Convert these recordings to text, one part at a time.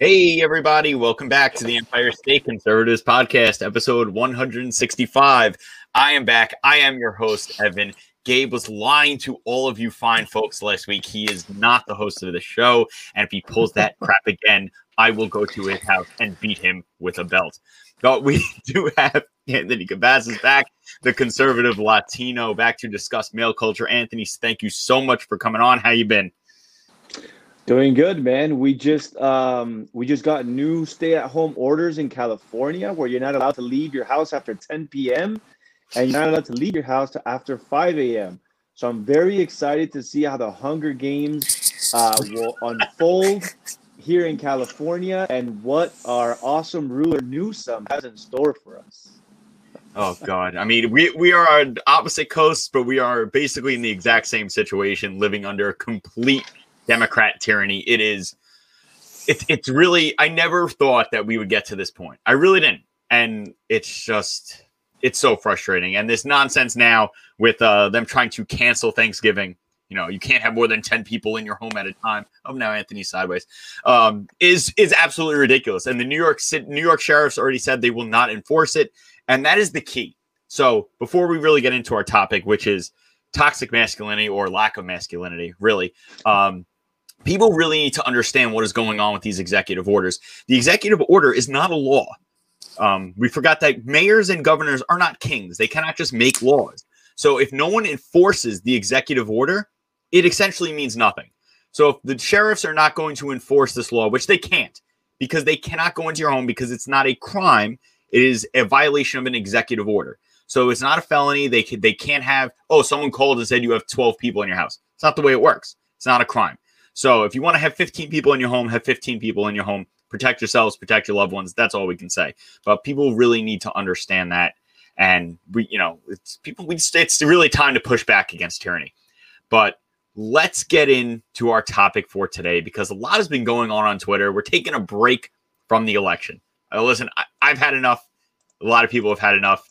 Hey, everybody, welcome back to the Empire State Conservatives Podcast, episode 165. I am back. I am your host, Evan. Gabe was lying to all of you fine folks last week. He is not the host of the show. And if he pulls that crap again, I will go to his house and beat him with a belt. But we do have Anthony Cabassa back, the conservative Latino, back to discuss male culture. Anthony, thank you so much for coming on. How you been? Doing good, man. We just um, we just got new stay-at-home orders in California where you're not allowed to leave your house after 10 p.m. and you're not allowed to leave your house after 5 a.m. So I'm very excited to see how the Hunger Games uh, will unfold here in California and what our awesome ruler Newsom has in store for us. Oh God! I mean, we we are on opposite coasts, but we are basically in the exact same situation, living under complete Democrat tyranny. It is. It's it's really. I never thought that we would get to this point. I really didn't, and it's just it's so frustrating. And this nonsense now with uh, them trying to cancel Thanksgiving. You know, you can't have more than ten people in your home at a time. Oh, now Anthony sideways um, is is absolutely ridiculous. And the New York New York sheriffs already said they will not enforce it, and that is the key. So before we really get into our topic, which is toxic masculinity or lack of masculinity, really. Um, people really need to understand what is going on with these executive orders. The executive order is not a law. Um, we forgot that mayors and governors are not kings, they cannot just make laws. So if no one enforces the executive order, it essentially means nothing. So if the sheriffs are not going to enforce this law, which they can't, because they cannot go into your home because it's not a crime, it is a violation of an executive order. So it's not a felony. They can, they can't have oh someone called and said you have 12 people in your house. It's not the way it works. It's not a crime. So if you want to have 15 people in your home, have 15 people in your home. Protect yourselves, protect your loved ones. That's all we can say. But people really need to understand that. And we, you know, it's people. We it's really time to push back against tyranny. But let's get into our topic for today because a lot has been going on on Twitter. We're taking a break from the election. Uh, listen, I, I've had enough. A lot of people have had enough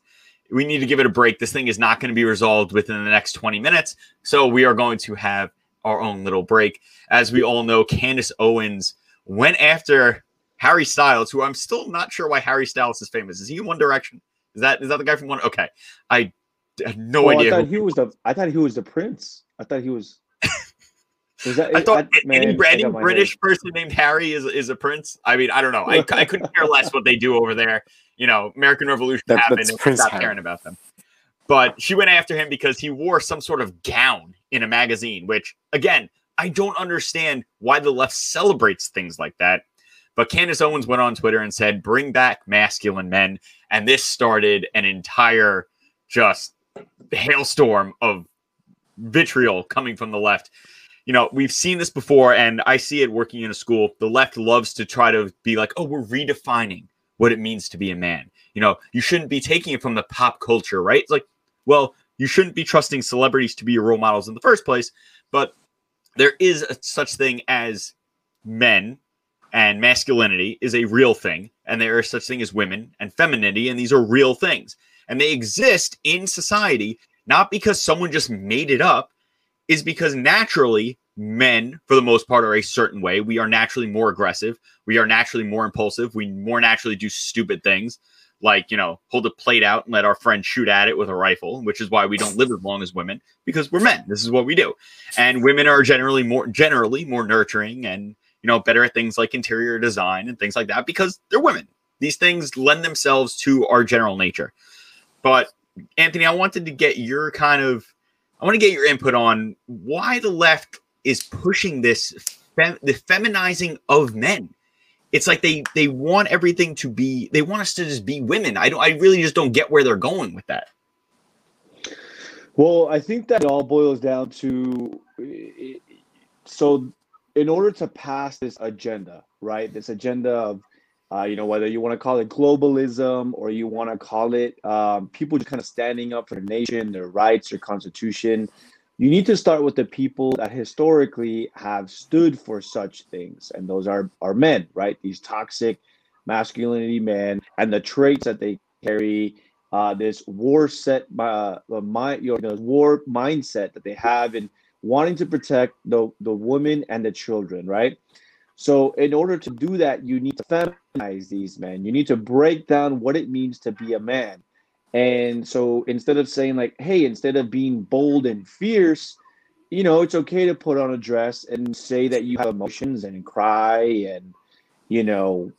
we need to give it a break. This thing is not going to be resolved within the next 20 minutes. So we are going to have our own little break. As we all know, Candace Owens went after Harry Styles, who I'm still not sure why Harry Styles is famous. Is he in One Direction? Is that is that the guy from One? Okay, I had no well, idea. I thought who... he was the. I thought he was the prince. I thought he was. That, I thought I, man, any, any British head. person named Harry is is a prince. I mean, I don't know. I, I couldn't care less what they do over there. You know, American Revolution that, happened and stop caring about them. But she went after him because he wore some sort of gown in a magazine, which again, I don't understand why the left celebrates things like that. But Candace Owens went on Twitter and said, bring back masculine men. And this started an entire just hailstorm of vitriol coming from the left. You know, we've seen this before, and I see it working in a school. The left loves to try to be like, oh, we're redefining what it means to be a man. You know, you shouldn't be taking it from the pop culture, right? It's like, well, you shouldn't be trusting celebrities to be your role models in the first place. But there is a, such thing as men and masculinity is a real thing. And there is such thing as women and femininity. And these are real things. And they exist in society, not because someone just made it up, is because naturally men, for the most part, are a certain way. We are naturally more aggressive. We are naturally more impulsive. We more naturally do stupid things like you know hold a plate out and let our friend shoot at it with a rifle which is why we don't live as long as women because we're men this is what we do and women are generally more generally more nurturing and you know better at things like interior design and things like that because they're women these things lend themselves to our general nature but anthony i wanted to get your kind of i want to get your input on why the left is pushing this fem- the feminizing of men it's like they they want everything to be they want us to just be women. I don't I really just don't get where they're going with that. Well, I think that it all boils down to so in order to pass this agenda, right? This agenda of uh, you know, whether you want to call it globalism or you want to call it um, people just kind of standing up for their nation, their rights, their constitution. You need to start with the people that historically have stood for such things, and those are are men, right? These toxic masculinity men and the traits that they carry. Uh, this war set, uh, mind, you know, war mindset that they have in wanting to protect the the women and the children, right? So, in order to do that, you need to feminize these men. You need to break down what it means to be a man. And so, instead of saying, like, hey, instead of being bold and fierce, you know, it's okay to put on a dress and say that you have emotions and cry and, you know,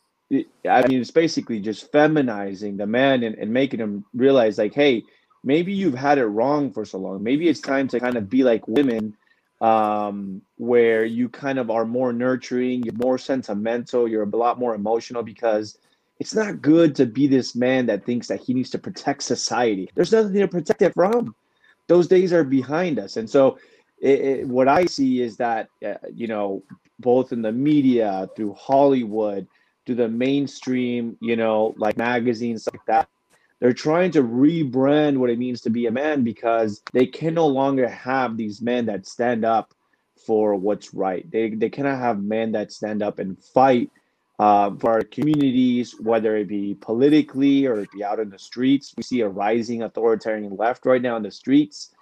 I mean, it's basically just feminizing the man and, and making him realize, like, hey, maybe you've had it wrong for so long. Maybe it's time to kind of be like women um, where you kind of are more nurturing, you're more sentimental, you're a lot more emotional because it's not good to be this man that thinks that he needs to protect society. There's nothing to protect it from. Those days are behind us. And so, it, it, what I see is that, uh, you know, both in the media, through Hollywood, through the mainstream, you know, like magazines like that, they're trying to rebrand what it means to be a man because they can no longer have these men that stand up for what's right. They, they cannot have men that stand up and fight uh, for our communities, whether it be politically or it be out in the streets. We see a rising authoritarian left right now in the streets.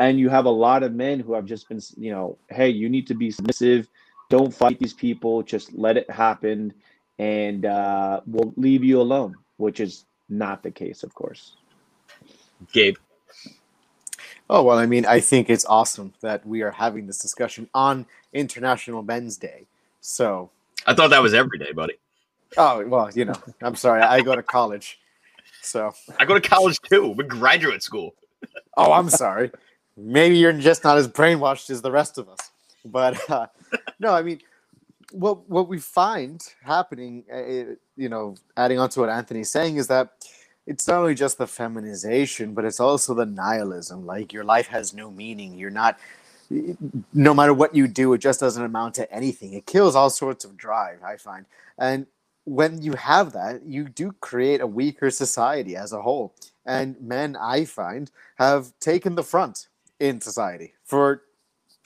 And you have a lot of men who have just been, you know, hey, you need to be submissive. Don't fight these people. Just let it happen. And uh, we'll leave you alone, which is not the case, of course. Gabe. Oh, well, I mean, I think it's awesome that we are having this discussion on International Men's Day. So. I thought that was every day, buddy. Oh, well, you know, I'm sorry. I go to college. So. I go to college too. We're graduate school. oh, I'm sorry. Maybe you're just not as brainwashed as the rest of us. But uh, no, I mean, what what we find happening, uh, you know, adding on to what Anthony's saying, is that it's not only just the feminization, but it's also the nihilism. Like your life has no meaning. You're not, no matter what you do, it just doesn't amount to anything. It kills all sorts of drive. I find, and when you have that, you do create a weaker society as a whole. And men, I find, have taken the front in society for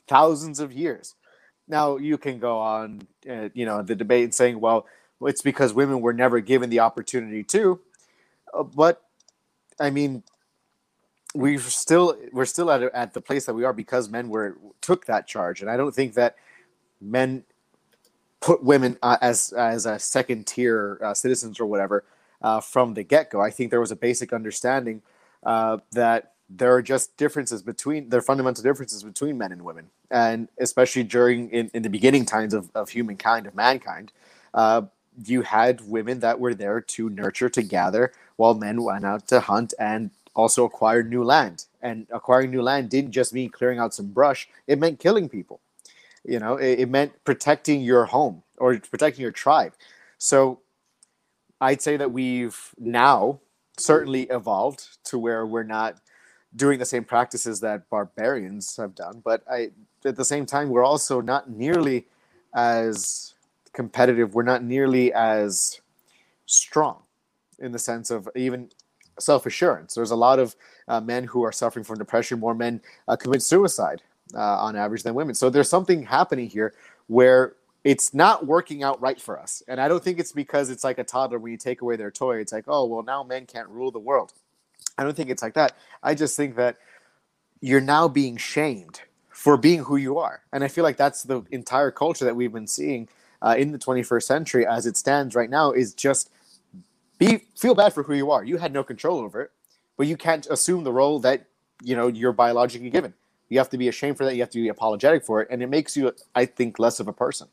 thousands of years. Now you can go on, uh, you know, the debate and saying, well, it's because women were never given the opportunity to. Uh, but I mean, we're still we're still at at the place that we are because men were took that charge, and I don't think that men put women uh, as as a second tier uh, citizens or whatever uh, from the get go. I think there was a basic understanding uh, that there are just differences between there are fundamental differences between men and women. And especially during in, in the beginning times of, of humankind of mankind uh, you had women that were there to nurture to gather while men went out to hunt and also acquire new land. And acquiring new land didn't just mean clearing out some brush it meant killing people. You know it, it meant protecting your home or protecting your tribe. So i'd say that we've now certainly evolved to where we're not doing the same practices that barbarians have done. But I, at the same time, we're also not nearly as competitive. We're not nearly as strong in the sense of even self assurance. There's a lot of uh, men who are suffering from depression. More men uh, commit suicide uh, on average than women. So there's something happening here where it's not working out right for us. And I don't think it's because it's like a toddler when you take away their toy. It's like, oh, well, now men can't rule the world. I don't think it's like that. I just think that you're now being shamed for being who you are. And I feel like that's the entire culture that we've been seeing uh, in the 21st century as it stands right now is just be feel bad for who you are. You had no control over it, but you can't assume the role that you know you're biologically given. You have to be ashamed for that. You have to be apologetic for it, and it makes you, I think, less of a person.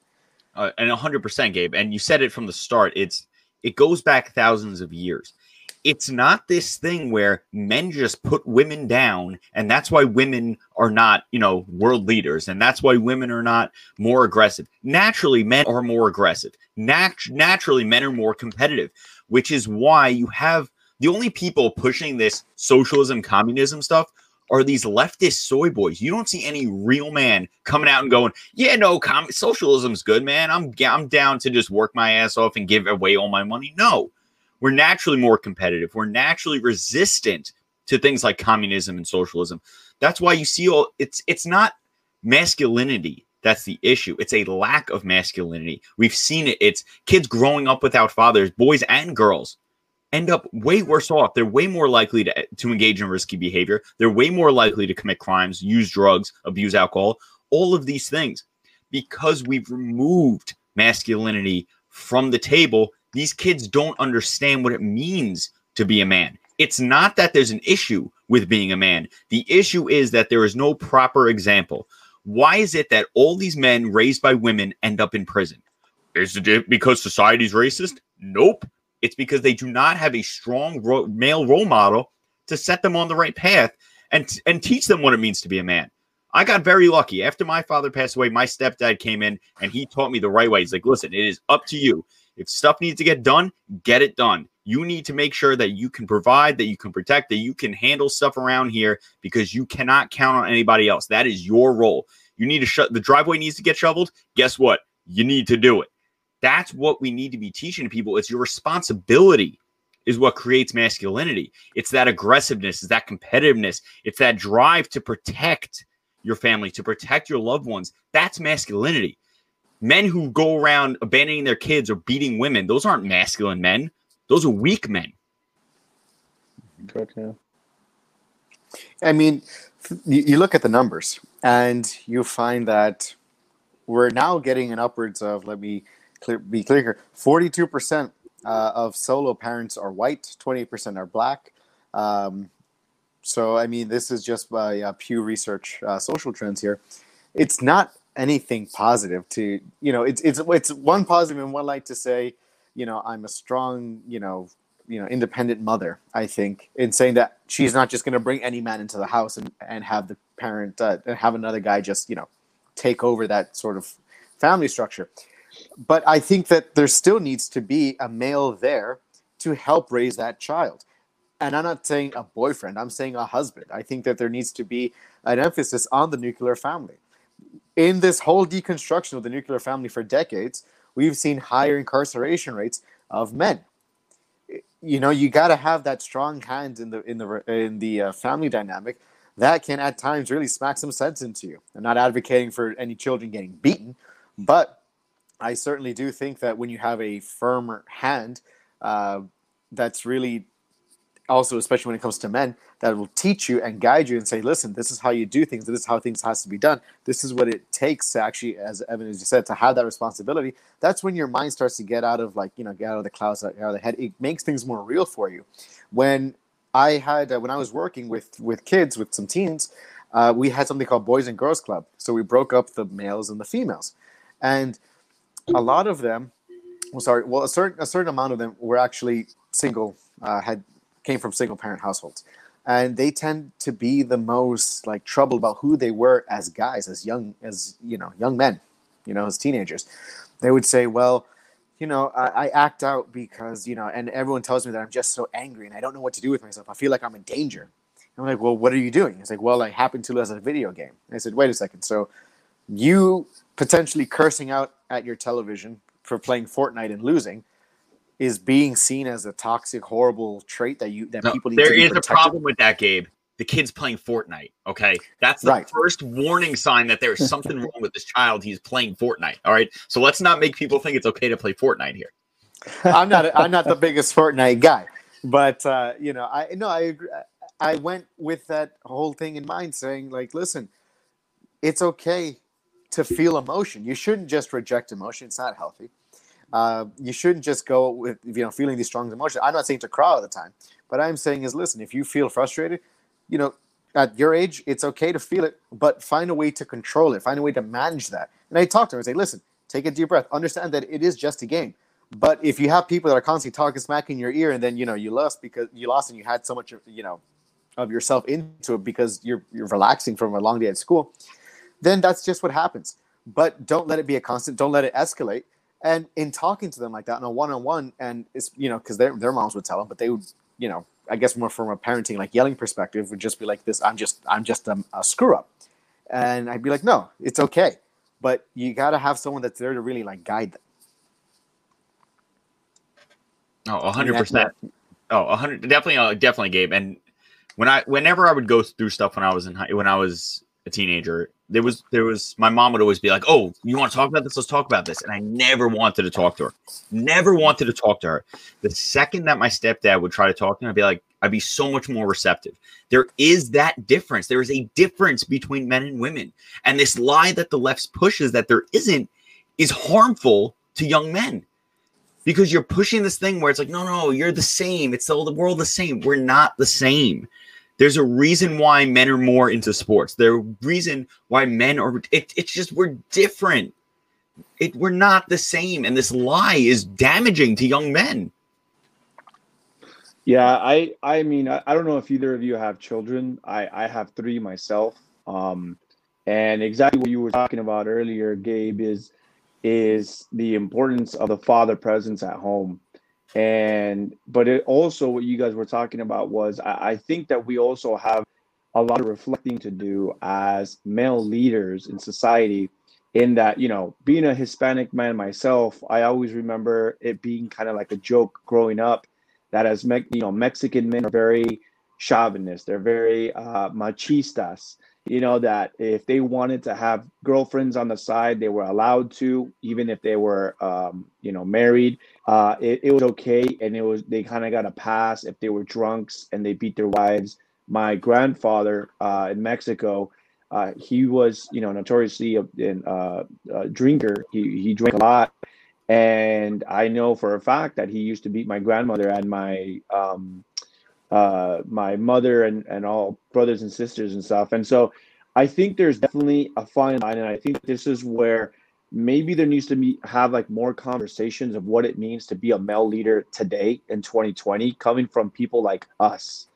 Uh, and 100%, Gabe. And you said it from the start. It's it goes back thousands of years it's not this thing where men just put women down and that's why women are not you know world leaders and that's why women are not more aggressive naturally men are more aggressive Nat- naturally men are more competitive which is why you have the only people pushing this socialism communism stuff are these leftist soy boys. You don't see any real man coming out and going, "Yeah, no, com- socialism's good, man. I'm I'm down to just work my ass off and give away all my money." No, we're naturally more competitive. We're naturally resistant to things like communism and socialism. That's why you see all it's it's not masculinity that's the issue. It's a lack of masculinity. We've seen it. It's kids growing up without fathers, boys and girls end up way worse off. They're way more likely to, to engage in risky behavior. They're way more likely to commit crimes, use drugs, abuse alcohol, all of these things. Because we've removed masculinity from the table, these kids don't understand what it means to be a man. It's not that there's an issue with being a man. The issue is that there is no proper example. Why is it that all these men raised by women end up in prison? Is it because society's racist? Nope. It's because they do not have a strong ro- male role model to set them on the right path and and teach them what it means to be a man. I got very lucky. After my father passed away, my stepdad came in and he taught me the right way. He's like, listen, it is up to you. If stuff needs to get done, get it done. You need to make sure that you can provide, that you can protect, that you can handle stuff around here because you cannot count on anybody else. That is your role. You need to shut the driveway needs to get shoveled. Guess what? You need to do it. That's what we need to be teaching people. It's your responsibility is what creates masculinity. It's that aggressiveness, it's that competitiveness, it's that drive to protect your family, to protect your loved ones. That's masculinity. Men who go around abandoning their kids or beating women, those aren't masculine men. Those are weak men. Correct, yeah. I mean, you, you look at the numbers and you find that we're now getting an upwards of, let me clear, be clear here, 42% uh, of solo parents are white, 28% are black. Um, so, I mean, this is just by uh, Pew Research uh, social trends here. It's not anything positive to, you know, it's, it's, it's one positive and one light to say, you know, I'm a strong, you know, you know, independent mother. I think in saying that she's not just going to bring any man into the house and and have the parent uh, and have another guy just you know take over that sort of family structure. But I think that there still needs to be a male there to help raise that child. And I'm not saying a boyfriend, I'm saying a husband. I think that there needs to be an emphasis on the nuclear family. In this whole deconstruction of the nuclear family for decades, we've seen higher incarceration rates of men. You know, you got to have that strong hand in the in the in the uh, family dynamic that can at times really smack some sense into you. I'm not advocating for any children getting beaten, but I certainly do think that when you have a firmer hand, uh, that's really also, especially when it comes to men, that will teach you and guide you and say, listen, this is how you do things. This is how things has to be done. This is what it takes to actually, as Evan as you said, to have that responsibility. That's when your mind starts to get out of like, you know, get out of the clouds, out of the head. It makes things more real for you. When I had, uh, when I was working with, with kids, with some teens, uh, we had something called Boys and Girls Club. So we broke up the males and the females. And a lot of them, well, sorry, well, a certain, a certain amount of them were actually single, uh, had came from single parent households. And they tend to be the most like troubled about who they were as guys as young as you know young men you know as teenagers. They would say well you know I, I, act out because you know and everyone tells me that i'm just so angry and i don't know what to do with myself. I feel like i'm in danger. And i'm like well what are you doing? It's like well i happen to lose a video game. And i said wait a second. So you potentially cursing out at your television for playing fortnite and losing is being seen as a toxic, horrible trait that you that no, people need there is a problem with that, Gabe. The kid's playing Fortnite. Okay, that's the right. first warning sign that there's something wrong with this child. He's playing Fortnite. All right, so let's not make people think it's okay to play Fortnite here. I'm not. I'm not the biggest Fortnite guy, but uh, you know, I no, I. I went with that whole thing in mind, saying like, listen, it's okay to feel emotion. You shouldn't just reject emotion. It's not healthy uh, you shouldn't just go with you know feeling these strong emotions. I'm not saying to cry all the time, but I'm saying is listen, if you feel frustrated, you know, at your age, it's okay to feel it, but find a way to control it, find a way to manage that. And I talk to him and say, listen, take a deep breath, understand that it is just a game. But if you have people that are constantly talking smack in your ear, and then you know you lost because you lost and you had so much of, you know of yourself into it because you're you're relaxing from a long day at school, then that's just what happens. But don't let it be a constant. Don't let it escalate and in talking to them like that on a one-on-one and it's you know because their, their moms would tell them but they would you know I guess more from a parenting like yelling perspective would just be like this. I'm just I'm just a, a screw up, and I'd be like, no, it's okay, but you got to have someone that's there to really like guide them. Oh, hundred percent. Oh, hundred definitely, uh, definitely, Gabe. And when I, whenever I would go through stuff when I was in high, when I was a teenager, there was, there was, my mom would always be like, "Oh, you want to talk about this? Let's talk about this." And I never wanted to talk to her. Never wanted to talk to her. The second that my stepdad would try to talk to me, I'd be like, I'd be so much more receptive. There is that difference. There is a difference between men and women, and this lie that the left pushes that there isn't is harmful to young men because you're pushing this thing where it's like, no, no, you're the same. It's all the world the same. We're not the same. There's a reason why men are more into sports. There's a reason why men are. It, it's just we're different. It we're not the same, and this lie is damaging to young men. Yeah, I I mean I, I don't know if either of you have children. I I have three myself. Um, and exactly what you were talking about earlier, Gabe, is is the importance of the father presence at home and but it also what you guys were talking about was I, I, think that we also have a lot of reflecting to do as male leaders in society in that you know being a hispanic man myself i always remember it being kind of like a joke growing up that as me- you know mexican men are very chauvinist they're very uh, machistas you know that if they wanted to have girlfriends on the side they were allowed to even if they were um, you know married uh, it, it was okay. And it was they kind of got a pass if they were drunks and they beat their wives. My grandfather uh, in mexico uh, he was you know notoriously a, uh, a drinker. He, he drank a lot. And i know for a fact that he used to beat my grandmother and my um, uh, my mother and, and all brothers and sisters and stuff. And so I think there's definitely a fine line. And I think this is where maybe there needs to be have like more conversations of what it means to be a male leader today in 2020 coming from people like us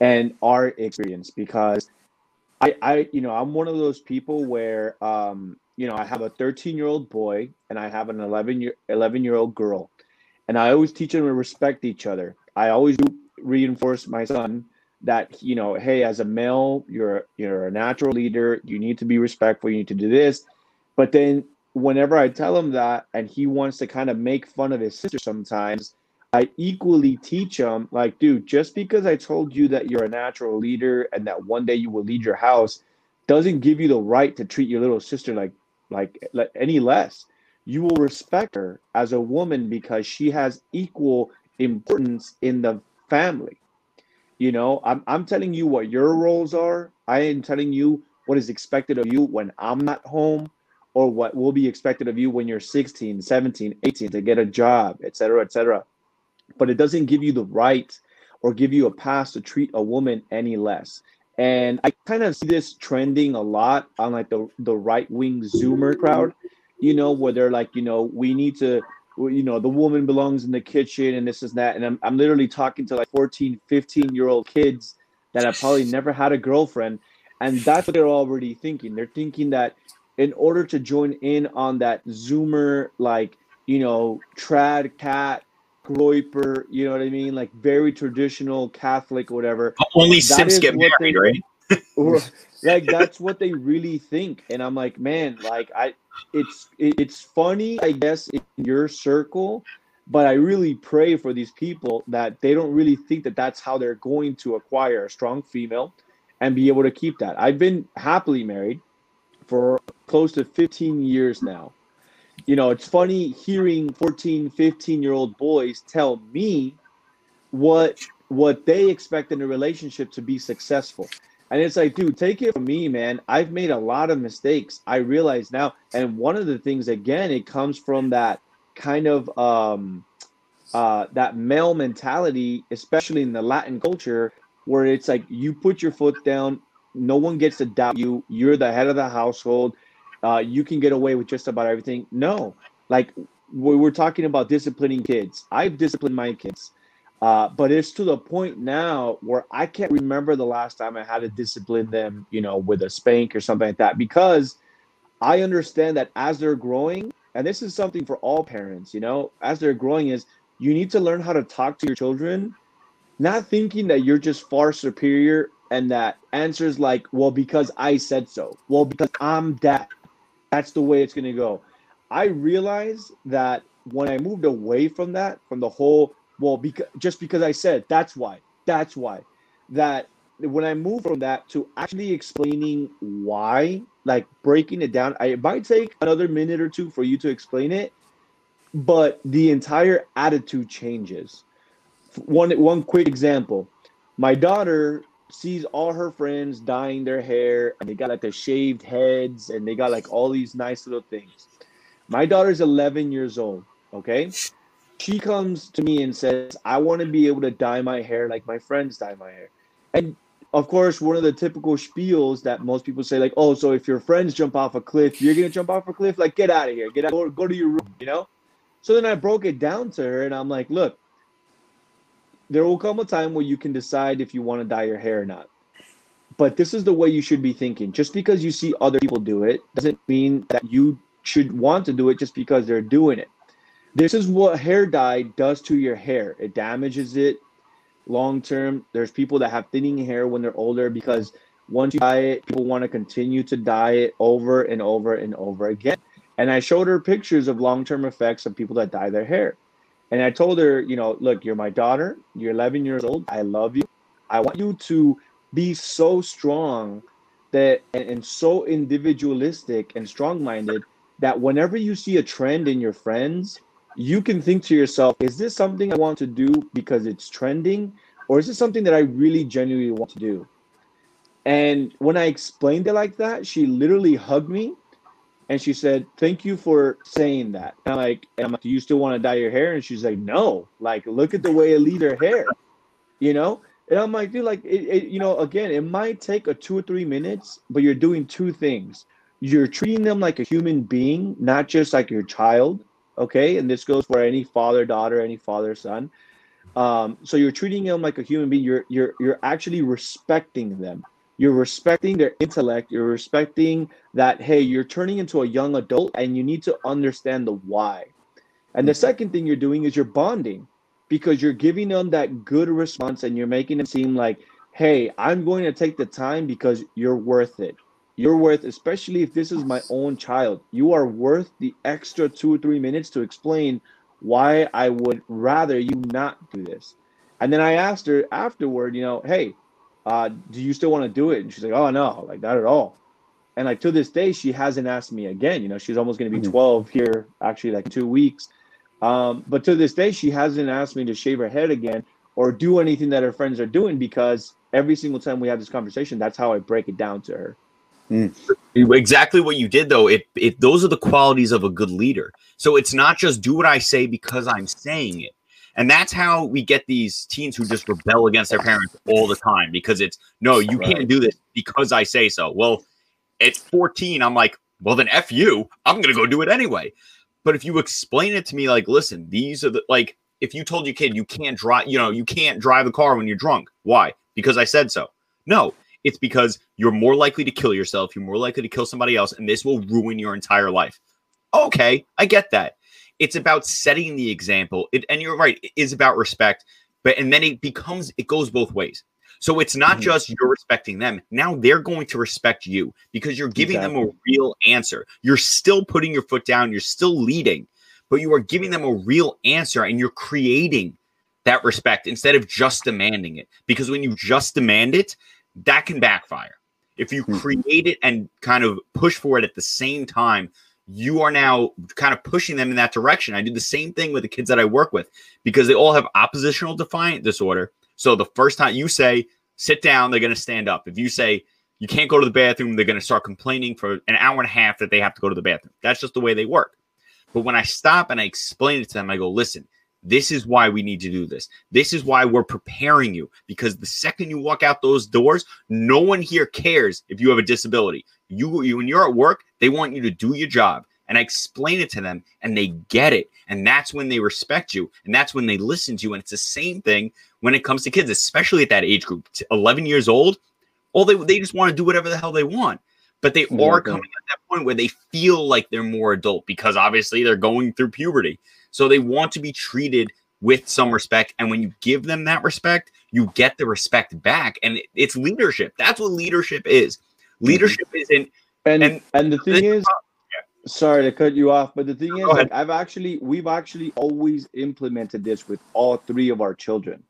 and our experience because I, I you know i'm one of those people where um you know i have a 13 year old boy and i have an 11 year 11 year old girl and i always teach them to respect each other i always do reinforce my son that you know hey as a male you're you're a natural leader. You need to be respectful. You need to do this. But then whenever i tell him that and he wants to kind of make fun of his sister sometimes i equally teach him like dude just because i told you that you're a natural leader and that one day you will lead your house doesn't give you the right to treat your little sister like like, like any less. You will respect her as a woman because she has equal importance in the family. You know, I'm, I'm telling you what your roles are. I am telling you what is expected of you when I'm not home or what will be expected of you when you're 16, 17, 18 to get a job, etc., etc. But it doesn't give you the right or give you a pass to treat a woman any less. And I kind of see this trending a lot on like the, the right wing Zoomer crowd, you know, where they're like, you know, we need to you know the woman belongs in the kitchen and this is that. And I'm, I'm literally talking to like 14 15 year old kids that have probably never had a girlfriend. And that's what they're already thinking. They're thinking that in order to join in on that zoomer like you know trad cat groyper you know what i mean? Like very traditional catholic whatever. Only sims get married they, right like that's what they really think and i'm like man like i it's it's funny i guess in your circle but i really pray for these people that they don't really think that that's how they're going to acquire a strong female and be able to keep that. I've been happily married for close to 15 years now. You know it's funny hearing 14 15 year old boys tell me what what they expect in a relationship to be successful and it's like, dude, take it from me, man. I've made a lot of mistakes. I realize now. And one of the things, again, it comes from that kind of um uh that male mentality, especially in the Latin culture, where it's like you put your foot down, no one gets to doubt you, you're the head of the household, uh, you can get away with just about everything. No, like we we're talking about disciplining kids. I've disciplined my kids. Uh, but it's to the point now where I can't remember the last time I had to discipline them, you know, with a spank or something like that, because I understand that as they're growing, and this is something for all parents, you know, as they're growing, is you need to learn how to talk to your children not thinking that you're just far superior and that answers like, well, because I said so. Well, because I'm that. That's the way it's going to go. I realized that when I moved away from that, from the whole, well, because just because I said, that's why, that's why, that when I move from that to actually explaining why, like breaking it down, I, it might take another minute or two for you to explain it, but the entire attitude changes. One one quick example, my daughter sees all her friends dyeing their hair and they got like the shaved heads and they got like all these nice little things. My daughter's 11 years old, okay? She comes to me and says, I want to be able to dye my hair like my friends dye my hair. And of course, one of the typical spiels that most people say, like, oh, so if your friends jump off a cliff, you're gonna jump off a cliff, like get out of here, get out, go, go to your room, you know? So then I broke it down to her and I'm like, look, there will come a time where you can decide if you want to dye your hair or not. But this is the way you should be thinking. Just because you see other people do it doesn't mean that you should want to do it just because they're doing it. This is what hair dye does to your hair. It damages it long term. There's people that have thinning hair when they're older because once you dye it, people want to continue to dye it over and over and over again. And I showed her pictures of long term effects of people that dye their hair. And I told her, you know, look, you're my daughter. You're 11 years old. I love you. I want you to be so strong that and, and so individualistic and strong minded that whenever you see a trend in your friends, you can think to yourself, is this something I want to do because it's trending? Or is this something that I really genuinely want to do? And when I explained it like that, she literally hugged me and she said, "Thank you for saying that." And I'm like, and I'm like, "Do you still want to dye your hair?" And she's like, "No. Like, look at the way it leaves her hair, you know." And I'm like, dude, like, it, it, you know, again, it might take a two or three minutes, but you're doing two things. You're treating them like a human being, not just like your child. Okay, and this goes for any father, daughter, any father, son. Um, so you're treating them like a human being. You're you're you're actually respecting them. You're respecting their intellect. You're respecting that hey you're turning into a young adult and you need to understand the why. And the second thing you're doing is you're bonding because you're giving them that good response and you're making them seem like hey i'm going to take the time because you're worth it you're worth especially if this is my own child you are worth the extra two or three minutes to explain why i would rather you not do this and then i asked her afterward you know hey uh, do you still want to do it? And she's like, oh, no, like not at all. And like to this day, she hasn't asked me again. You know, she's almost going to be mm-hmm. 12 here, actually, like two weeks. Um, but to this day, she hasn't asked me to shave her head again or do anything that her friends are doing because every single time we have this conversation, that's how I break it down to her. Mm. Exactly what you did, though. It, it those are the qualities of a good leader. So it's not just do what I say because I'm saying it. And that's how we get these teens who just rebel against their parents all the time because it's no, you right. can't do this because I say so. Well, at 14, I'm like, well, then F you. I'm going to go do it anyway. But if you explain it to me, like, listen, these are the, like, if you told your kid you can't drive, you know, you can't drive the car when you're drunk. Why? Because I said so. No, it's because you're more likely to kill yourself. You're more likely to kill somebody else, and this will ruin your entire life. Okay, I get that it's about setting the example. It, and you're right, it is about respect, but and then it becomes it goes both ways. So it's not mm-hmm. just you're respecting them. Now they're going to respect you because you're giving exactly. them a real answer. You're still putting your foot down, you're still leading, but you are giving them a real answer and you're creating that respect instead of just demanding it. Because when you just demand it, that can backfire. If you mm-hmm. create it and kind of push for it at the same time, you are now kind of pushing them in that direction. I do the same thing with the kids that I work with because they all have oppositional defiant disorder. So the first time you say, sit down, they're going to stand up. If you say, you can't go to the bathroom, they're going to start complaining for an hour and a half that they have to go to the bathroom. That's just the way they work. But when I stop and I explain it to them, I go, listen, this is why we need to do this. This is why we're preparing you because the second you walk out those doors, no one here cares if you have a disability. You, you when you're at work, they want you to do your job. And I explain it to them and they get it. And that's when they respect you. And that's when they listen to you. And it's the same thing when it comes to kids, especially at that age group, 11 years old. All they, they just want to do whatever the hell they want. But they are coming at that point where they feel like they're more adult because obviously they're going through puberty. So they want to be treated with some respect. And when you give them that respect, you get the respect back and it's leadership. That's what leadership is. Leadership mm-hmm. isn't and and, and the thing is sorry to cut you off but the thing is like i've actually we've actually always implemented this with all three of our children.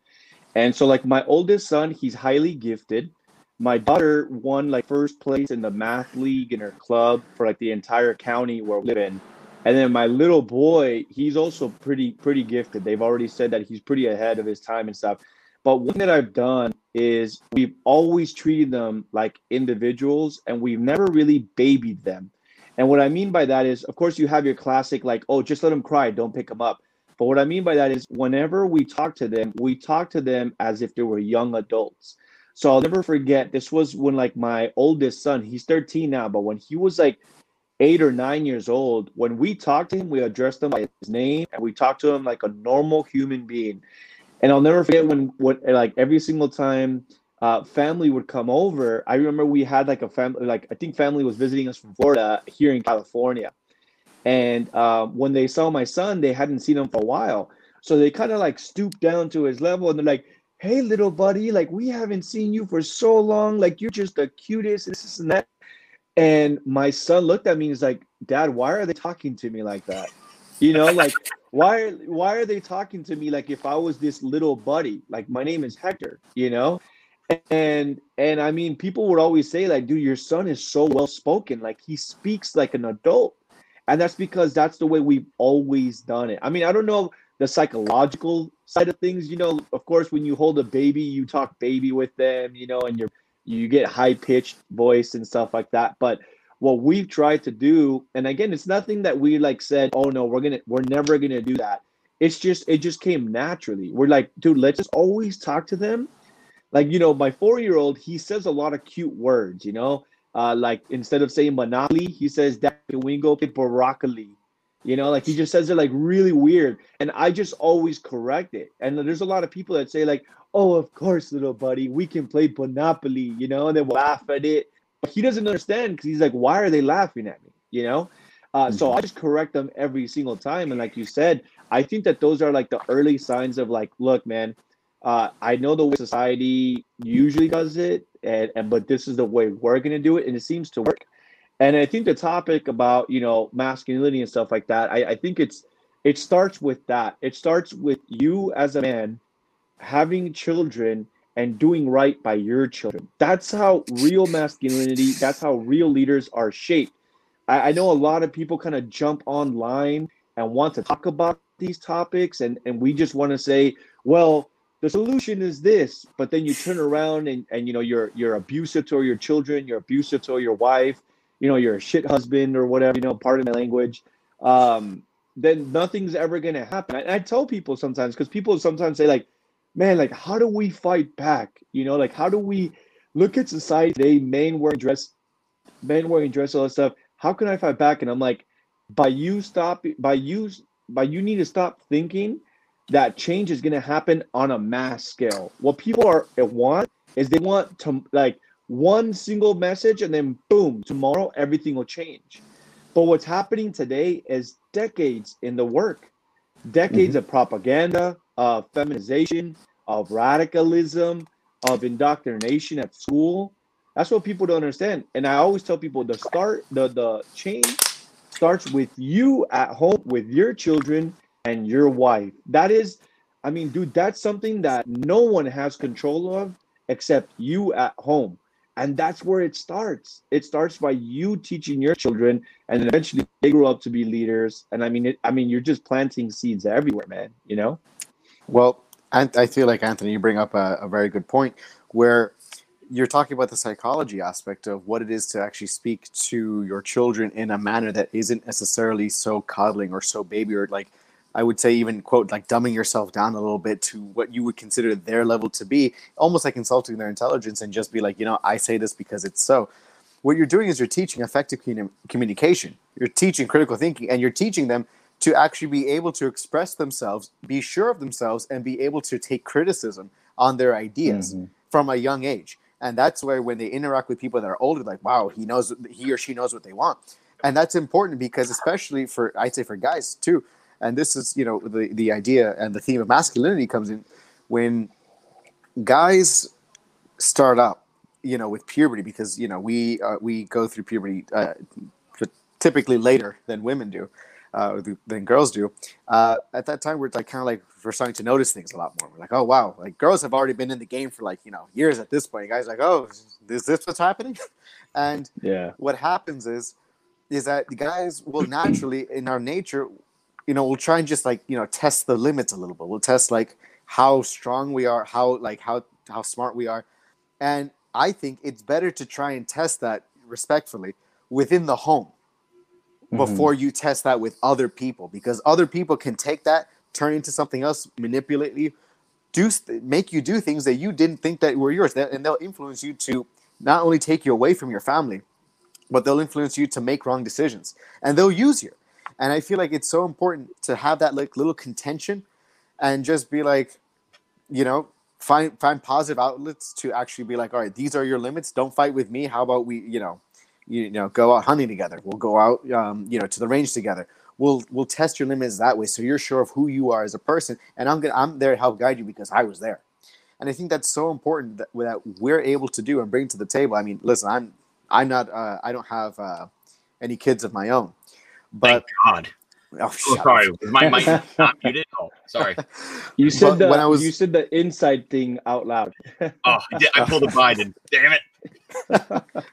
And so like my oldest son he's highly gifted. My daughter won like first place in the math league in her club for like the entire county where we live in and then my little boy he's also pretty pretty gifted they've already said that he's pretty ahead of his time and stuff but one that I've done is we've always treated them like individuals and we've never really babied them. And what I mean by that is, of course, you have your classic, like, oh, just let them cry, don't pick them up. But what I mean by that is, whenever we talk to them, we talk to them as if they were young adults. So I'll never forget, this was when, like, my oldest son, he's 13 now, but when he was like eight or nine years old, when we talked to him, we addressed him by his name and we talked to him like a normal human being. And I'll never forget when what like every single time uh, family would come over. I remember we had like a family, like I think family was visiting us from Florida here in California, and uh, when they saw my son, they hadn't seen him for a while, so they kind of like stooped down to his level, and they're like, "Hey, little buddy, like we haven't seen you for so long, like you're just the cutest, this, this and that." And my son looked at me and he's like, "Dad, why are they talking to me like that?" You know, like why why are they talking to me like if I was this little buddy? Like my name is Hector, you know? And and I mean people would always say like, dude, your son is so well spoken, like he speaks like an adult. And that's because that's the way we've always done it. I mean, I don't know the psychological side of things, you know, of course when you hold a baby, you talk baby with them, you know, and you're you get high pitched voice and stuff like that. But what we've tried to do and again it's nothing that we like said oh no we're gonna we're never gonna do that. It's just it just came naturally. We're like dude let's just always talk to them. Like you know my four year old he says a lot of cute words you know? Uh like instead of saying monopoly he says that we go play broccoli you know like he just says it like really weird and i just always correct it and there's a lot of people that say like oh of course little buddy we can play monopoly you know and then we'll laugh at it But he doesn't understand because he's like, why are they laughing at me? You know? Uh, mm-hmm. So I just correct them every single time. And like you said, I think that those are like the early signs of like, look, man, uh, I know the way society usually does it, and, and but this is the way we're gonna do it, and it seems to work. And I think the topic about you know masculinity and stuff like that, I, I think it's it starts with that. It starts with you as a man having children and doing right by your children. That's how real masculinity, that's how real leaders are shaped. I, I know a lot of people kind of jump online and want to talk about these topics, and, and we just want to say, well, the solution is this, but then you turn around and, and you know you're you're abusive to your children, you're abusive to your wife, you know, you're a shit husband or whatever, you know, pardon my language. Um, then nothing's ever gonna happen. I, I tell people sometimes because people sometimes say like, man, like how do we fight back? You know, like how do we look at society today, men wearing dress, men wearing dress, all that stuff. How can I fight back? And I'm like, by you stop, by you, by you need to stop thinking that change is going to happen on a mass scale. What people are at want is they want to like one single message and then boom, tomorrow everything will change. But what's happening today is decades in the work, decades mm-hmm. of propaganda, of feminization, of radicalism, of indoctrination at school. That's what people don't understand. And I always tell people the start, the the change starts with you at home with your children and your wife. That is, I mean, dude, that's something that no one has control of except you at home. And that's where it starts. It starts by you teaching your children, and eventually they grow up to be leaders. And I mean, it, I mean, you're just planting seeds everywhere, man. You know. Well, and I feel like Anthony, you bring up a, a very good point where you're talking about the psychology aspect of what it is to actually speak to your children in a manner that isn't necessarily so coddling or so baby or like I would say even quote like dumbing yourself down a little bit to what you would consider their level to be, almost like insulting their intelligence and just be like, you know, I say this because it's so. What you're doing is you're teaching effective communication. You're teaching critical thinking and you're teaching them to actually be able to express themselves, be sure of themselves, and be able to take criticism on their ideas mm-hmm. from a young age. And that's where when they interact with people that are older, like, wow, he knows, he or she knows what they want. And that's important because, especially for, I'd say for guys too, and this is, you know, the, the idea and the theme of masculinity comes in when guys start up, you know, with puberty because you know we uh, we go through puberty uh, typically later than women do, uh, than girls do. Uh, at that time, we're like kind of like we're starting to notice things a lot more. We're like, oh wow, like girls have already been in the game for like you know years at this point. Guys like, oh, is this what's happening? and yeah, what happens is is that the guys will naturally in our nature, you know, we'll try and just like you know test the limits a little bit. We'll test like how strong we are, how like how how smart we are, and I think it's better to try and test that respectfully within the home mm-hmm. before you test that with other people because other people can take that turn into something else manipulate you do make you do things that you didn't think that were yours and they'll influence you to not only take you away from your family but they'll influence you to make wrong decisions and they'll use you and i feel like it's so important to have that like little contention and just be like you know find find positive outlets to actually be like all right these are your limits. Don't fight with me. How about we you know you know go out hunting together? We'll go out um, you know to the range together. We'll we'll test your limits that way so you're sure of who you are as a person and i'm gonna i'm there to help guide you because i was there. And i think that's so important that, that we're able to do and bring to the table. I mean listen i'm i'm not uh, i don't have uh, any kids of my own but Thank god Oh, oh sorry, my mic not muted. Oh, sorry. You said but the when I was... you said the inside thing out loud. oh, I pulled a Biden. Damn it.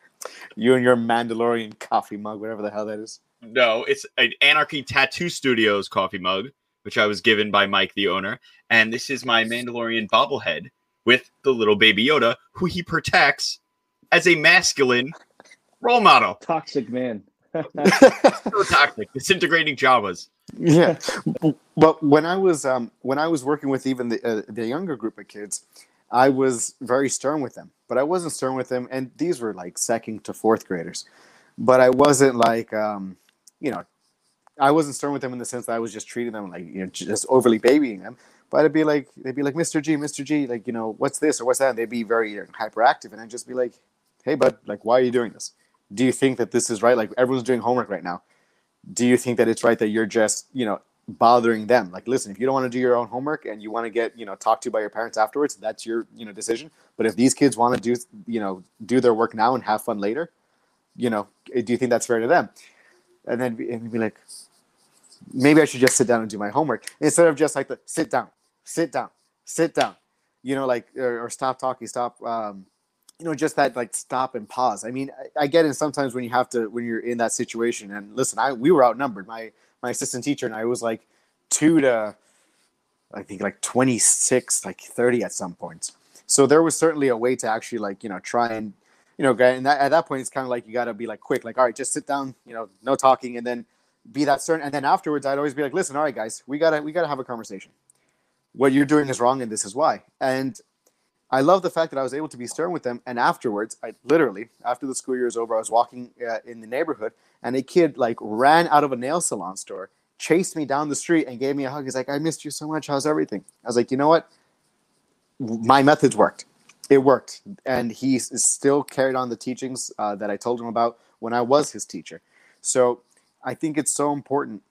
You and your Mandalorian coffee mug, whatever the hell that is. No, it's an Anarchy Tattoo Studios coffee mug, which I was given by Mike, the owner. And this is my Mandalorian bobblehead with the little baby Yoda, who he protects as a masculine role model. Toxic man. So toxic, disintegrating Jawas. Yeah, but when I was um, when I was working with even the uh, the younger group of kids, I was very stern with them, but I wasn't stern with them. And these were like second to fourth graders, but I wasn't like, um, you know, I wasn't stern with them in the sense that I was just treating them like, you know, just overly babying them. But I'd be like, they'd be like, Mr. G, Mr. G, like, you know, what's this or what's that? And they'd be very hyperactive. And I'd just be like, hey, bud, like, why are you doing this? Do you think that this is right? Like, everyone's doing homework right now. Do you think that it's right that you're just, you know, bothering them. Like, listen, if you don't want to do your own homework and you want to get, you know, talked to by your parents afterwards, that's your, you know, decision. But if these kids want to do, you know, do their work now and have fun later, you know, eh, do you think that's fair to them? And then and be like, maybe I should just sit down and do my homework instead of just like the sit down, sit down, sit down, you know, like or, or stop talking, stop. Um, you know, just that like stop and pause. I mean, I, I get it sometimes when you have to when you're in that situation. And listen, I we were outnumbered. My my assistant teacher and I was like two to I think like 26, like 30 at some points. So there was certainly a way to actually like, you know, try and, you know, and that, at that point, it's kind of like you got to be like quick, like, all right, just sit down, you know, no talking, and then be that certain. And then afterwards, I'd always be like, listen, all right, guys, we gotta, we gotta have a conversation. What you're doing is wrong, and this is why. And I love the fact that I was able to be stern with them. And afterwards, I literally, after the school year is over, I was walking uh, in the neighborhood, and a kid like ran out of a nail salon store, chased me down the street, and gave me a hug. He's like, "I missed you so much. How's everything?" I was like, "You know what? My methods worked. It worked." And he still carried on the teachings uh, that I told him about when I was his teacher. So I think it's so important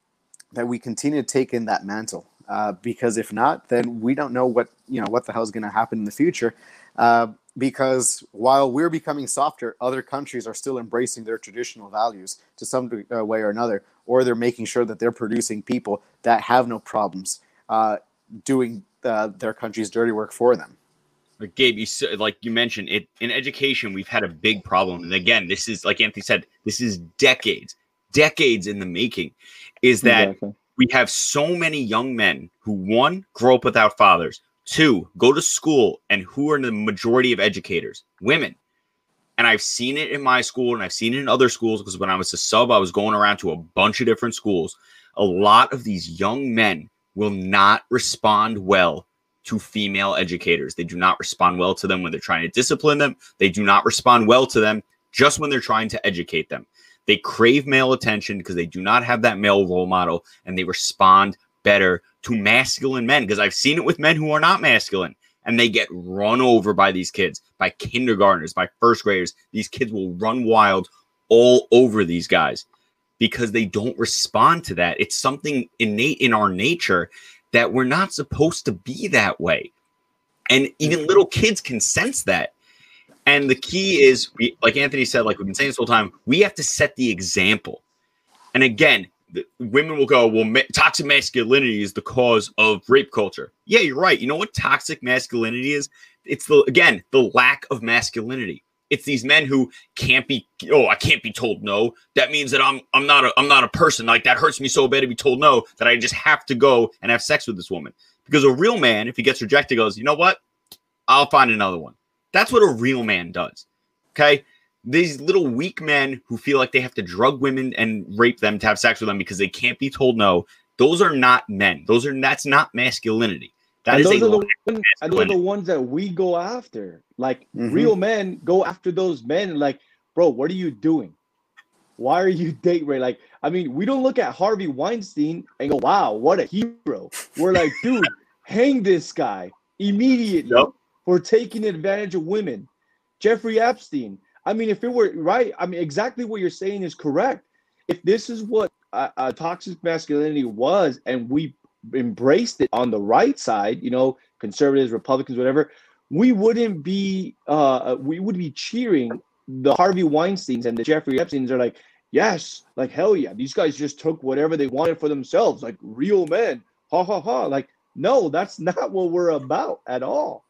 that we continue to take in that mantle uh, because if not, then we don't know what you know what the hell is going to happen in the future. Uh, because while we're becoming softer, other countries are still embracing their traditional values to some uh, way or another, or they're making sure that they're producing people that have no problems uh, doing uh, their country's dirty work for them. But Gabe, you like you mentioned it in education, we've had a big problem, and again, this is like Anthony said, this is decades, decades in the making. Is that exactly we have so many young men who one grow up without fathers, two go to school, and who are the majority of educators, women. And I've seen it in my school and I've seen it in other schools because when I was a sub, I was going around to a bunch of different schools. A lot of these young men will not respond well to female educators. They do not respond well to them when they're trying to discipline them. They do not respond well to them just when they're trying to educate them. They crave male attention because they do not have that male role model and they respond better to masculine men because I've seen it with men who are not masculine and they get run over by these kids, by kindergartners, by first graders. These kids will run wild all over these guys because they don't respond to that. It's something innate in our nature that we're not supposed to be that way. And even mm. little kids can sense that. And the key is, we, like Anthony said, like we've been saying this whole time, we have to set the example. And again, women will go, well, ma- toxic masculinity is the cause of rape culture. Yeah, you're right. You know what toxic masculinity is? It's the again the lack of masculinity. It's these men who can't be. Oh, I can't be told no. That means that I'm I'm not a I'm not a person. Like that hurts me so bad to be told no that I just have to go and have sex with this woman. Because a real man, if he gets rejected, goes, you know what? I'll find another one. That's what a real man does. Okay these little weak men who feel like they have to drug women and rape them to have sex with them because they can't be told no. Those are not men. Those are that's not masculinity. That and is those, a are the lack of ones, and those are the ones that we go after. Like Mhm. real men go after those men. Like, bro, what are you doing? Why are you date rape? Like, I mean, we don't look at Harvey Weinstein and go, "Wow, what a hero." We're like, dude, hang this guy immediately Yep. For taking advantage of women. Jeffrey Epstein. I mean, if it were right, I mean, exactly what you're saying is correct. If this is what uh, uh, toxic masculinity was, and we embraced it on the right side, you know, conservatives, Republicans, whatever, we wouldn't be, uh, we would be cheering the Harvey Weinstein's and the Jeffrey Epstein's are like, yes, like hell yeah, these guys just took whatever they wanted for themselves, like real men, ha ha ha. Like, no, that's not what we're about at all.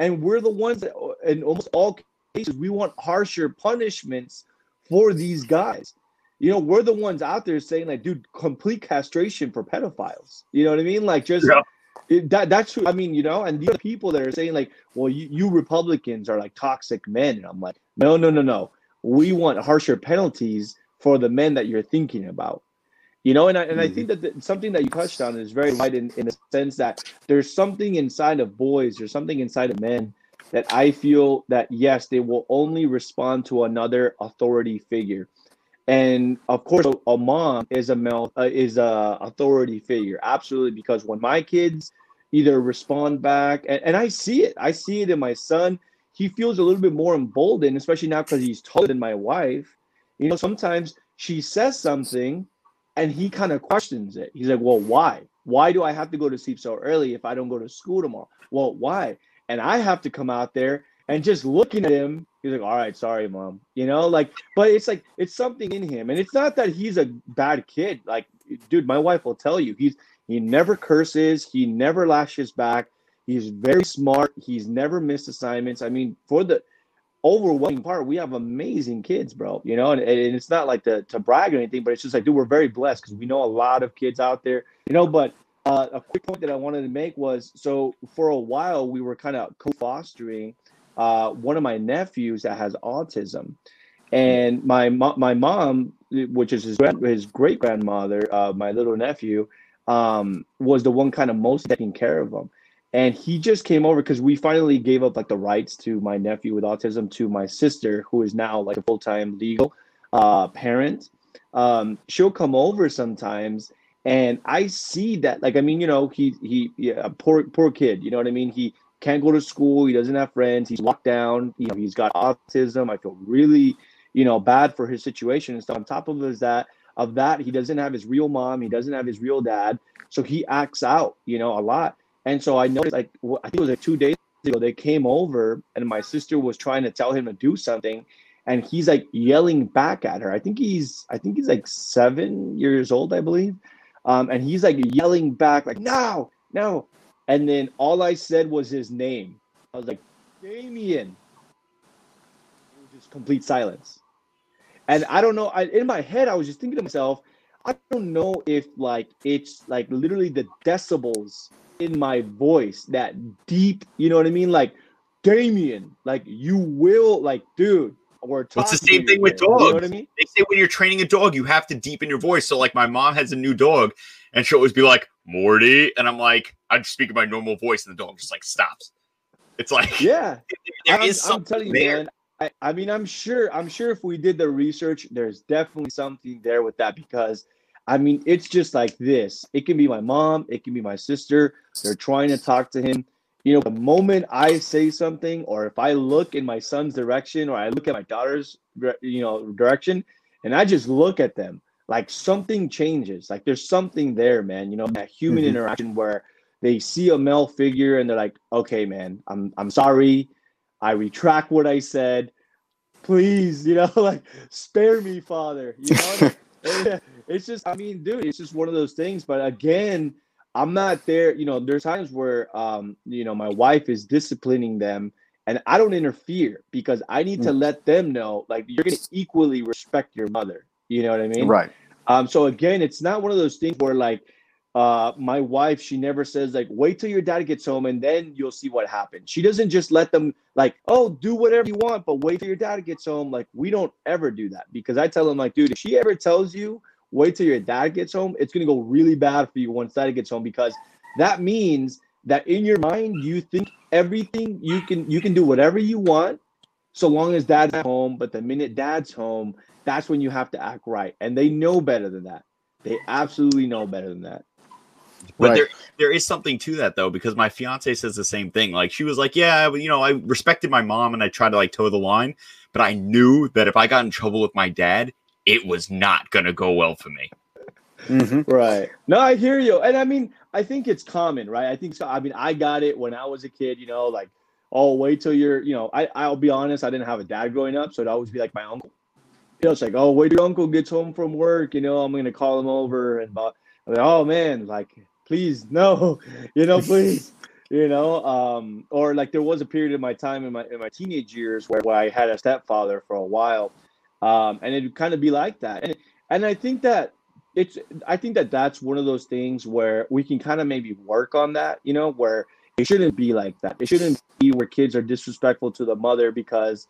And we're the ones that, uh, in almost all cases, we want harsher punishments for these guys. You know, we're the ones out there saying like, dude, complete castration for pedophiles. You know what I mean? Like, just Yeah. it, that. That's true. I mean, you know, and these are people that are saying like, well, you, you Republicans are like toxic men, and I'm like, no, no, no, no. We want harsher penalties for the men that you're thinking about. You know, and I, and I think that the, something that you touched on is very right in, in the sense that there's something inside of boys, there's something inside of men that I feel that yes, they will only respond to another authority figure, and of course, a, a mom is a male uh, is a authority figure, absolutely. Because when my kids either respond back, and, and I see it, I see it in my son. He feels a little bit more emboldened, especially now because he's taller than my wife. You know, sometimes she says something, and he kind of questions it. He's like, "Well, why? Why do I have to go to sleep so early if I don't go to school tomorrow? Well, why?" and I have to come out there and just looking at him, he's like, "All right, sorry, mom," you know, like, but it's like it's something in him, and it's not that he's a bad kid. Like, dude, my wife will tell you, he's he never curses, he never lashes back, he's very smart, he's never missed assignments. I mean, for the overwhelming part, we have amazing kids, bro. You know, and, and it's not like to to brag or anything, but it's just like, dude, we're very blessed because we know a lot of kids out there, you know, but uh, a quick point that I wanted to make was so for a while we were kind of co-fostering uh, one of my nephews that has autism, and my my mom, which is his his great grandmother, uh, my little nephew, um, was the one kind of most taking care of him, and he just came over because we finally gave up like the rights to my nephew with autism to my sister, who is now like a full time legal uh, parent. Um, she'll come over sometimes and I see that, like, I mean, you know, he he, yeah, poor poor kid. You know what I mean? He can't go to school. He doesn't have friends. He's locked down. You know, he's got autism. I feel really, you know, bad for his situation and stuff. On top of is that of that, he doesn't have his real mom. He doesn't have his real dad. So he acts out, you know, a lot. And so I noticed, like, I think it was like two days ago, they came over, and my sister was trying to tell him to do something, and he's like yelling back at her. I think he's, I think he's like seven years old, I believe. Um, and he's like yelling back, like, no, no. And then all I said was his name. I was like, Damien. It was just complete silence. And I don't know, I, in my head, I was just thinking to myself, I don't know if like it's like literally the decibels in my voice, that deep, you know what I mean? Like, Damien, like you will, like, dude, we're Well, it's the same thing with here. You know what I mean? They say when you're training a dog, you have to deepen your voice. So, like, my mom has a new dog, and she'll always be like, "Morty," and I'm like, I just speak in my normal voice, and the dog just like stops. It's like Yeah. there I'm, is I'm telling you, there. man. I, I mean, I'm sure. I'm sure if we did the research, there's definitely something there with that because, I mean, it's just like this. It can be my mom. It can be my sister. They're trying to talk to him. You know, the moment I say something, or if I look in my son's direction, or I look at my daughter's, you know, direction, and I just look at them, like something changes. Like there's something there, man. You know, that human Mhm. interaction where they see a male figure and they're like, okay, man, I'm I'm sorry. I retract what I said. Please, you know, like spare me, Father. You know, it's just, I mean, dude, it's just one of those things. But again, I'm not there. You know, there's times where, um, you know, my wife is disciplining them, and I don't interfere because I need to mm. let them know, like, you're gonna equally respect your mother. You know what I mean? Right. Um. So again, it's not one of those things where like uh my wife she never says like wait till your dad gets home and then you'll see what happens she doesn't just let them like oh do whatever you want but wait till your dad gets home like we don't ever do that because i tell them like dude if she ever tells you wait till your dad gets home it's going to go really bad for you once dad gets home because that means that in your mind you think everything you can you can do whatever you want so long as dad's at home but the minute dad's home that's when you have to act right and they know better than that they absolutely know better than that but right. there there is something to that though, because my fiance says the same thing. Like she was like, Yeah, you know, I respected my mom and I tried to like toe the line, but I knew that if I got in trouble with my dad, it was not gonna go well for me. Mm-hmm. Right. No, I hear you. And I mean, I think it's common, right? I think so. I mean, I got it when I was a kid, you know, like, oh, wait till you're, you know, I, I'll be honest, I didn't have a dad growing up, so it'd always be like my uncle. You know, it's like, oh, wait till your uncle gets home from work, you know, I'm gonna call him over and like, oh man, like please no you know please you know um or like there was a period of my time in my in my teenage years where, where i had a stepfather for a while um and it'd kind of be like that and and i think that it's i think that that's one of those things where we can kind of maybe work on that you know where it shouldn't be like that it shouldn't be where kids are disrespectful to the mother because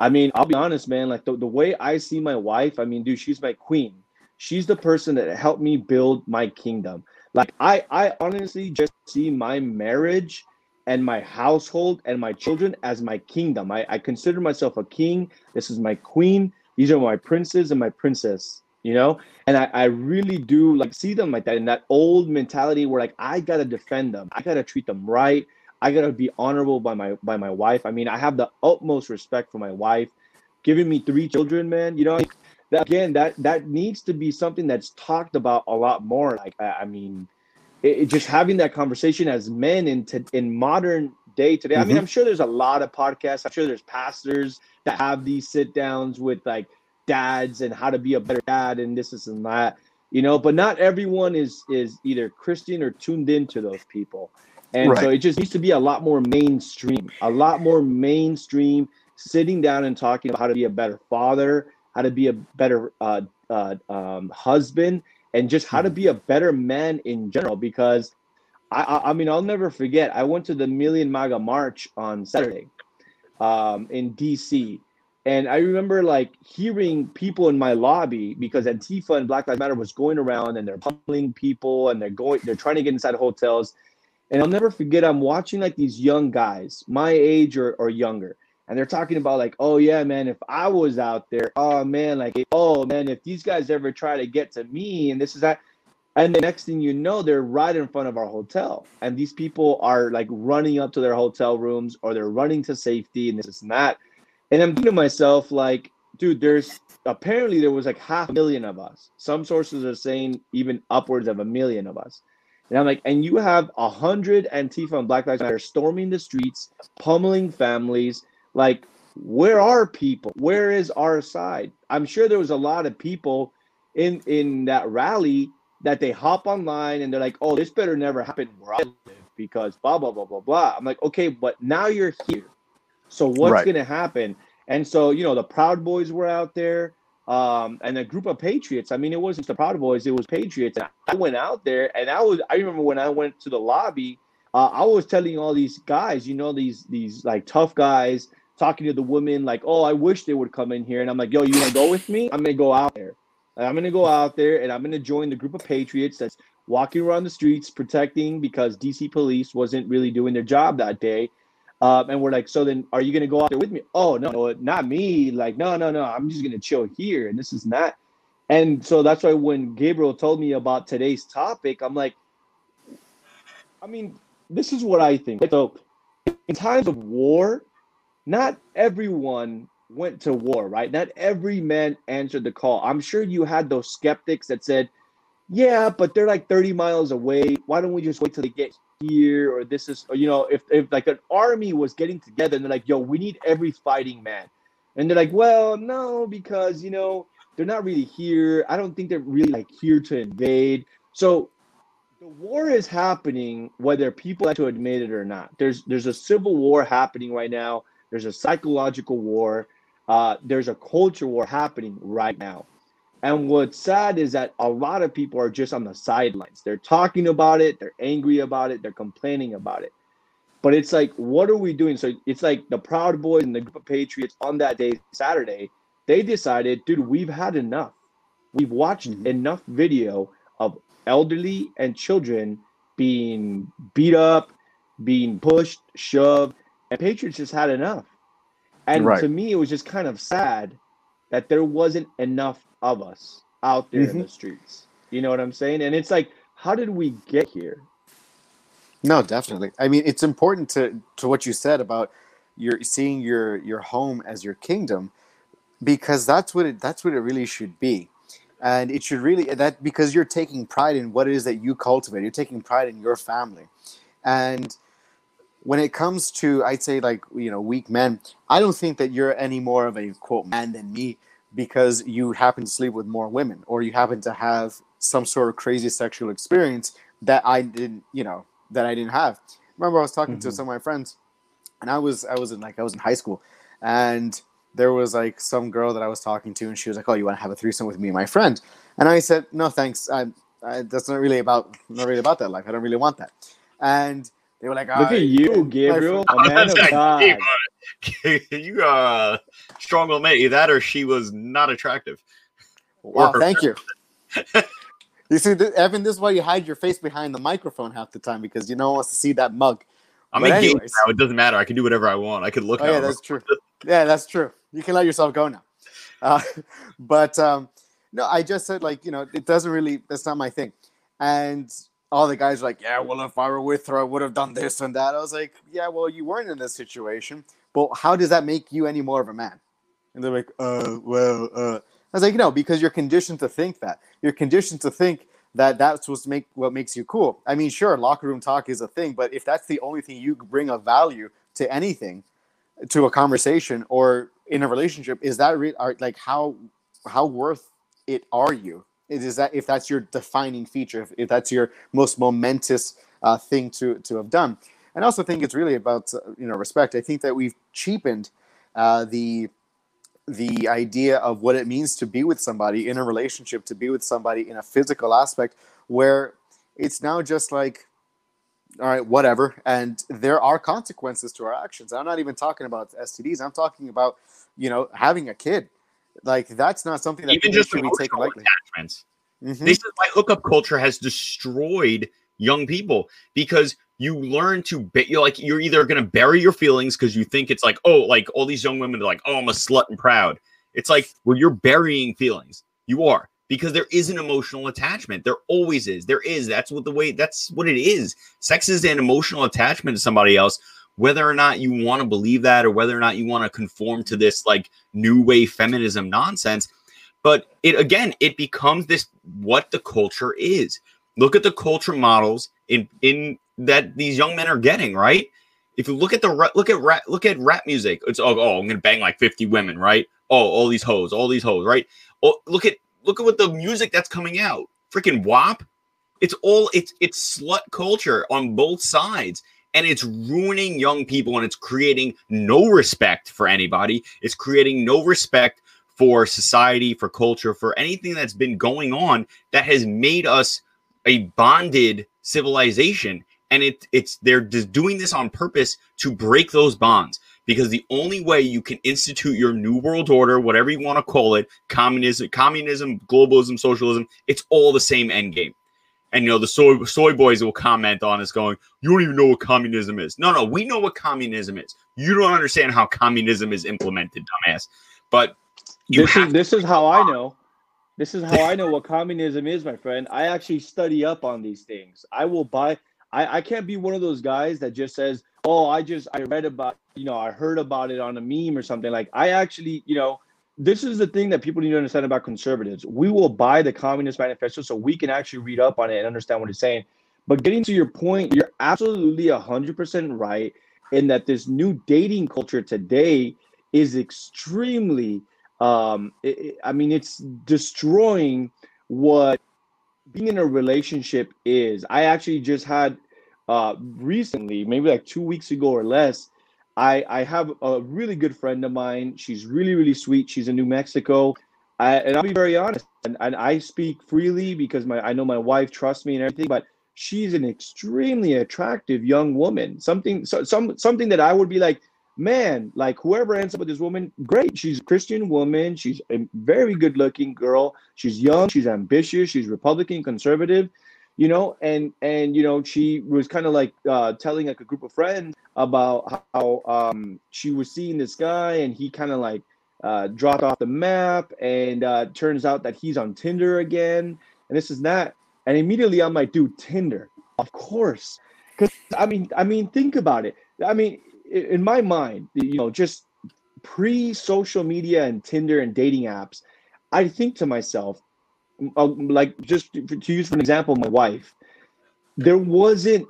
i mean i'll be honest man like the, the way i see my wife i mean dude she's my queen she's the person that helped me build my kingdom like I, I honestly just see my marriage and my household and my children as my kingdom. I, I consider myself a king. This is my queen. These are my princes and my princess, you know? And I, I really do like see them like that in that old mentality where like I gotta defend them. I gotta treat them right. I gotta be honorable by my by my wife. I mean, I have the utmost respect for my wife. Giving me three children, man. You know, that, again, that that needs to be something that's talked about a lot more. Like, I, I mean, it, it, just having that conversation as men in to, in modern day today. Mm-hmm. I mean, mm-hmm. I'm sure there's a lot of podcasts. I'm sure there's pastors that have these sit downs with like dads and how to be a better dad and this, this and that. You know, but not everyone is is either Christian or tuned into those people. And right. so it just needs to be a lot more mainstream, a lot more mainstream, sitting down and talking about how to be a better father, how to be a better uh, uh, um, husband, and just how to be a better man in general. Because I, I, mean, I'll never forget. I went to the Million MAGA March on Saturday um, in DC, and I remember like hearing people in my lobby because Antifa and Black Lives Matter was going around and they're pummeling people and they're going, they're trying to get inside hotels. And I'll never forget, I'm watching like these young guys, my age or, or younger, and they're talking about like, oh yeah, man, if I was out there, oh man, like, oh man, if these guys ever try to get to me and this is that, and the next thing you know, they're right in front of our hotel, and these people are like running up to their hotel rooms or they're running to safety and this and that, and I'm thinking to myself like, dude, there's apparently there was like half a million of us. Some sources are saying even upwards of a million of us. And I'm like, and you have a hundred Antifa and Black Lives Matter storming the streets, pummeling families, like where are people? Where is our side? I'm sure there was a lot of people in in that rally that they hop online and they're like oh this better never happen where i live because blah blah blah blah blah i'm like okay but now you're here so what's right. going to happen and so you know the proud boys were out there um, and a group of patriots i mean it wasn't the proud boys it was patriots and i went out there and i was i remember when i went to the lobby uh, i was telling all these guys you know these these like tough guys talking to the women like, "Oh, I wish they would come in here," and I'm like, "Yo, you want to go with me? I'm gonna go out there. I'm gonna go out there and I'm gonna join the group of patriots that's walking around the streets protecting because DC police wasn't really doing their job that day." Um, and we're like, "So then, are you gonna go out there with me?" Oh no, no, not me. Like, no, no, no. I'm just gonna chill here, and this is not. And so that's why when Gabriel told me about today's topic, I'm like, I mean, this is what I think. So, in times of war, not everyone went to war, right? Not every man answered the call. I'm sure you had those skeptics that said, yeah, but they're like 30 miles away. Why don't we just wait till they get here? Or this is, or, you know, if, if like an army was getting together and they're like, yo, we need every fighting man. And they're like, well, no, because, you know, they're not really here. I don't think they're really like here to invade. So the war is happening whether people like to admit it or not. There's there's a civil war happening right now. There's a psychological war. Uh, there's a culture war happening right now. And what's sad is that a lot of people are just on the sidelines. They're talking about it, they're angry about it, they're complaining about it. But it's like, what are we doing? So it's like the Proud Boys and the group of Patriots on that day, Saturday, they decided, dude, we've had enough. We've watched mm-hmm. enough video of elderly and children being beat up, being pushed, shoved, and Patriots just had enough. And right. to me, it was just kind of sad that there wasn't enough of us out there mm-hmm. in the streets. You know what I'm saying? And it's like, how did we get here? No, definitely. I mean, it's important to to what you said about your seeing your your home as your kingdom, because that's what it that's what it really should be, and it should really that because you're taking pride in what it is that you cultivate. You're taking pride in your family, and when it comes to I'd say like you know weak men, I don't think that you're any more of a quote man than me because you happen to sleep with more women or you happen to have some sort of crazy sexual experience that I didn't, you know, that I didn't have. Remember I was talking mm-hmm. to some of my friends and I was I was in like I was in high school and there was like some girl that I was talking to and she was like, "Oh, you want to have a threesome with me and my friend?" And I said, "No, thanks. I, I, that's not really about not really about that life. I don't really want that." And they were like, "Look at you, Gabriel, a man of God." you are uh strong will make that or she was not attractive. Wow, thank you. you see, Evan, this is why you hide your face behind the microphone half the time because you no one wants to see that mug. I'm but engaged now. It doesn't matter. I can do whatever I want. I could look. Oh, yeah, that's true. yeah, that's true. You can let yourself go now. Uh, but um, no, I just said like you know it doesn't really. That's not my thing. And all the guys like, yeah, well, if I were with her, I would have done this and that. I was like, yeah, well, you weren't in this situation. But how does that make you any more of a man? And they're like, uh, well, uh. I was like, no, because you're conditioned to think that. You're conditioned to think that that's what's make what makes you cool. I mean, sure, locker room talk is a thing, but if that's the only thing you bring of value to anything, to a conversation or in a relationship, is that re- are, like how how worth it are you? Is that if that's your defining feature, if, if that's your most momentous uh, thing to to have done? And I also think it's really about uh, you know respect. I think that we've cheapened uh, the the idea of what it means to be with somebody in a relationship, to be with somebody in a physical aspect, where it's now just like, all right, whatever. And there are consequences to our actions. I'm not even talking about STDs. I'm talking about, you know, having a kid. Like that's not something that even just should be taken lightly. Attachments. Mm-hmm. This is why hookup culture has destroyed young people because you learn to be you're like you're either going to bury your feelings because you think it's like oh like all these young women are like oh i'm a slut and proud it's like well you're burying feelings you are because there is an emotional attachment there always is there is that's what the way that's what it is sex is an emotional attachment to somebody else whether or not you want to believe that or whether or not you want to conform to this like new wave feminism nonsense but it again it becomes this what the culture is look at the culture models in in that these young men are getting, right? If you look at the look at rap, look at rap music, it's oh, oh I'm gonna bang like 50 women, right? Oh, all these hoes, all these hoes, right? Oh, look at look at what the music that's coming out. Freaking WAP. It's all it's it's slut culture on both sides. And it's ruining young people and it's creating no respect for anybody. It's creating no respect for society, for culture, for anything that's been going on that has made us a bonded civilization. And it it's they're just doing this on purpose to break those bonds. Because the only way you can institute your new world order whatever you want to call it communism communism globalism socialism it's all the same end game and you know the soy soy boys will comment on us going you don't even know what communism is. No no we know what communism is. You don't understand how communism is implemented dumbass. But this is this is how i know. This is how i know what communism is my friend. I actually study up on these things. I will buy I, I can't be one of those guys that just says, "Oh, I just I read about you know I heard about it on a meme or something." Like I actually you know this is the thing that people need to understand about conservatives. We will buy the Communist Manifesto so we can actually read up on it and understand what it's saying. But getting to your point, you're absolutely 100% right in that this new dating culture today is extremely, um, it, I mean, it's destroying what being in a relationship is. I actually just had uh, recently, maybe like two weeks ago or less, I, I have a really good friend of mine. She's really, really sweet. She's in New Mexico. I, and I'll be very honest, and, and I speak freely because my I know my wife trusts me and everything, but she's an extremely attractive young woman. Something so, some something that I would be like, man, like whoever ends up with this woman, great. She's a Christian woman. She's a very good looking girl. She's young. She's ambitious. She's Republican, conservative you know and and you know she was kind of like uh telling like a group of friends about how um she was seeing this guy and he kind of like uh dropped off the map and uh turns out that he's on tinder again and this is that. And immediately i'm like dude tinder of course. Because i mean i mean think about it. I mean in my mind you know just pre social media and tinder and dating apps i think to myself like just to, use for an example, my wife, there wasn't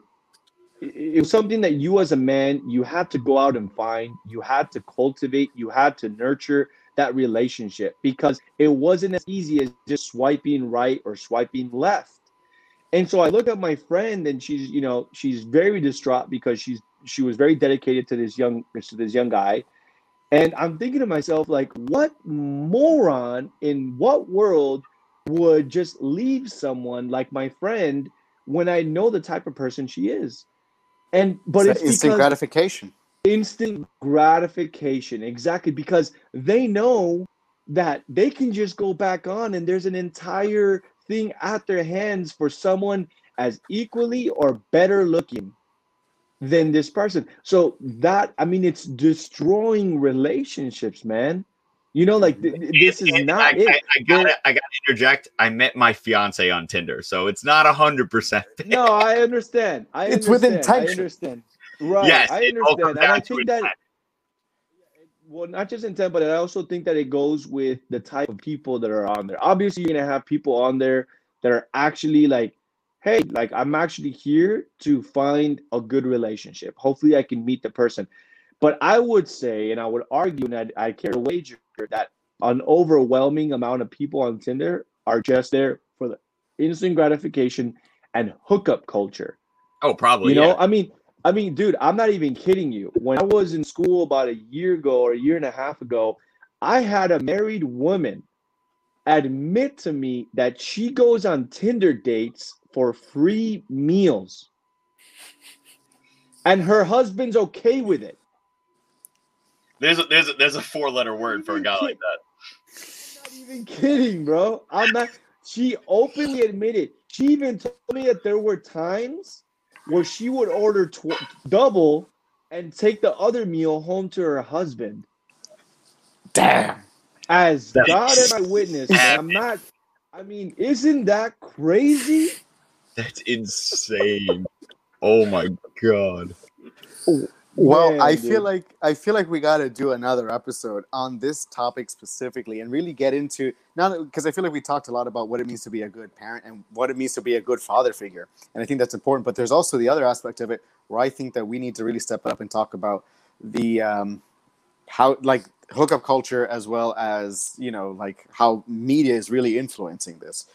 it was something that you as a man you had to go out and find you had to cultivate you had to nurture that relationship because it wasn't as easy as just swiping right or swiping left. And so i look at my friend and she's you know she's very distraught because she's she was very dedicated to this young to this young guy. And i'm thinking to myself like what moron in what world would just leave someone like my friend when I know the type of person she is. And but it's, it's instant gratification. Instant gratification, exactly, because they know that they can just go back on and there's an entire thing at their hands for someone as equally or better looking than this person. So that I mean it's destroying relationships, man. You know, like th- this is not I, it. I, I gotta, I gotta interject. I met my fiance on Tinder, so it's not a hundred percent. No, I understand. I It's understand. with I intention. understand. Right. yes, I understand. And I think that intent. well, not just intent, but I also think that it goes with the type of people that are on there. Obviously, you're gonna have people on there that are actually like, hey, like I'm actually here to find a good relationship. Hopefully, I can meet the person. But I would say, and I would argue, and I, I care to wager that an overwhelming amount of people on Tinder are just there for the instant gratification and hookup culture. Oh, probably. You know, yeah. I mean, I mean, dude, I'm not even kidding you. When I was in school about a year ago or a year and a half ago, I had a married woman admit to me that she goes on Tinder dates for free meals. And her husband's okay with it. There's a, there's a, there's a four letter word for a guy like that. not even kidding, bro. I'm not. She openly admitted. She even told me that there were times where she would order tw- double and take the other meal home to her husband. Damn. As That God is is my witness, I'm not. I mean, isn't that crazy? That's insane. oh my god. Oh, Well, Man, I dude. feel like I feel like we got to do another episode on this topic specifically and really get into now because I feel like we talked a lot about what it means to be a good parent and what it means to be a good father figure, and I think that's important. But there's also the other aspect of it where I think that we need to really step up and talk about the um, how like hookup culture as well as you know like how media is really influencing this.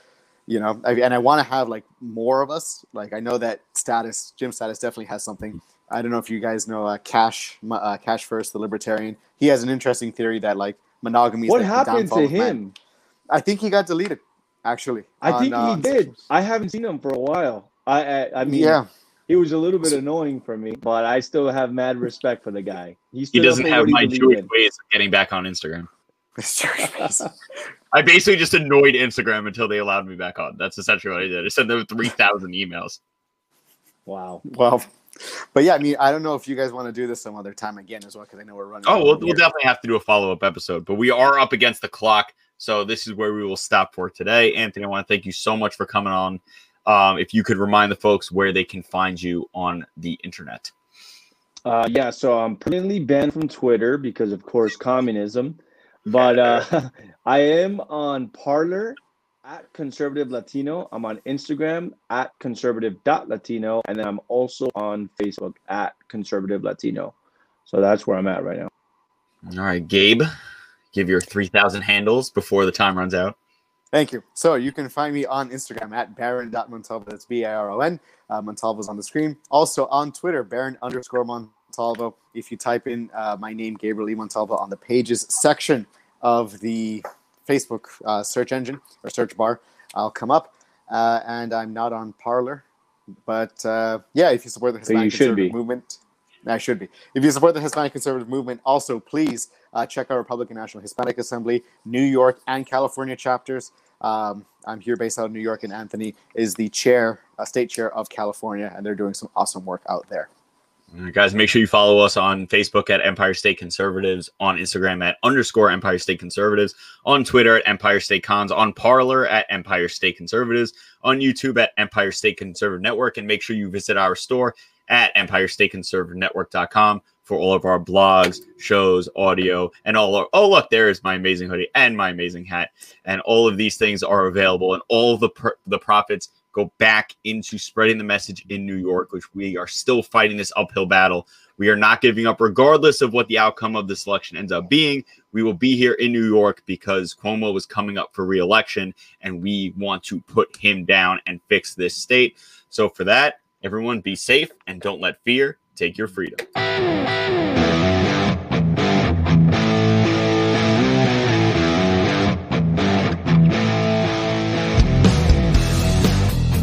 You know, I, and I want to have like more of us. Like I know that status, Jim status definitely has something. I don't know if you guys know uh, Cash, uh, Cash First, the libertarian. He has an interesting theory that like monogamy. Is What like, happened downfall to of man. him? I think he got deleted. Actually, I on, think uh, he did. I haven't seen him for a while. I, I, I mean, yeah, he was a little bit annoying for me, but I still have mad respect for the guy. He, He doesn't have my believed Jewish in. ways of getting back on Instagram. I basically just annoyed Instagram until they allowed me back on. That's essentially what I did. I sent them three thousand emails. Wow. well, but yeah, I mean, I don't know if you guys want to do this some other time again as well because I know we're running. Oh, we'll, we'll definitely have to do a follow up episode, but we are up against the clock, so this is where we will stop for today. Anthony, I want to thank you so much for coming on. Um, if you could remind the folks where they can find you on the internet. Uh, yeah, so I'm permanently banned from Twitter because, of course, communism. but uh, I am on Parler at conservative Latino. I'm on Instagram at conservative.latino. And then I'm also on Facebook at conservative Latino. So that's where I'm at right now. All right, Gabe, give your 3,000 handles before the time runs out. Thank you. So you can find me on Instagram at biron.montalvo. That's B I R O N. Uh, Montalvo's on the screen. Also on Twitter, biron underscore Montalvo. If you type in uh, my name, Gabriel E. Montalvo, on the pages section of the Facebook uh, search engine or search bar, I'll come up. Uh, and I'm not on Parler. But uh, yeah, if you support the Hispanic Conservative Movement, I should be. If you support the Hispanic Conservative Movement, also please uh, check out Republican National Hispanic Assembly, New York and California chapters. Um, I'm here based out of New York, and Anthony is the chair, uh, state chair of California, and they're doing some awesome work out there. Right, guys, make sure you follow us on Facebook at Empire State Conservatives, on Instagram at underscore Empire State Conservatives, on Twitter at Empire State Cons, on Parler at Empire State Conservatives, on YouTube at Empire State Conservative Network, and make sure you visit our store at EmpireStateConservativeNetwork.com for all of our blogs, shows, audio, and all. Our, oh, look, there is my amazing hoodie and my amazing hat, and all of these things are available, and all the the profits go back into spreading the message in New York, which we are still fighting this uphill battle. We are not giving up, regardless of what the outcome of this election ends up being. We will be here in New York because Cuomo was coming up for reelection, and we want to put him down and fix this state. So, for that, everyone be safe and don't let fear take your freedom.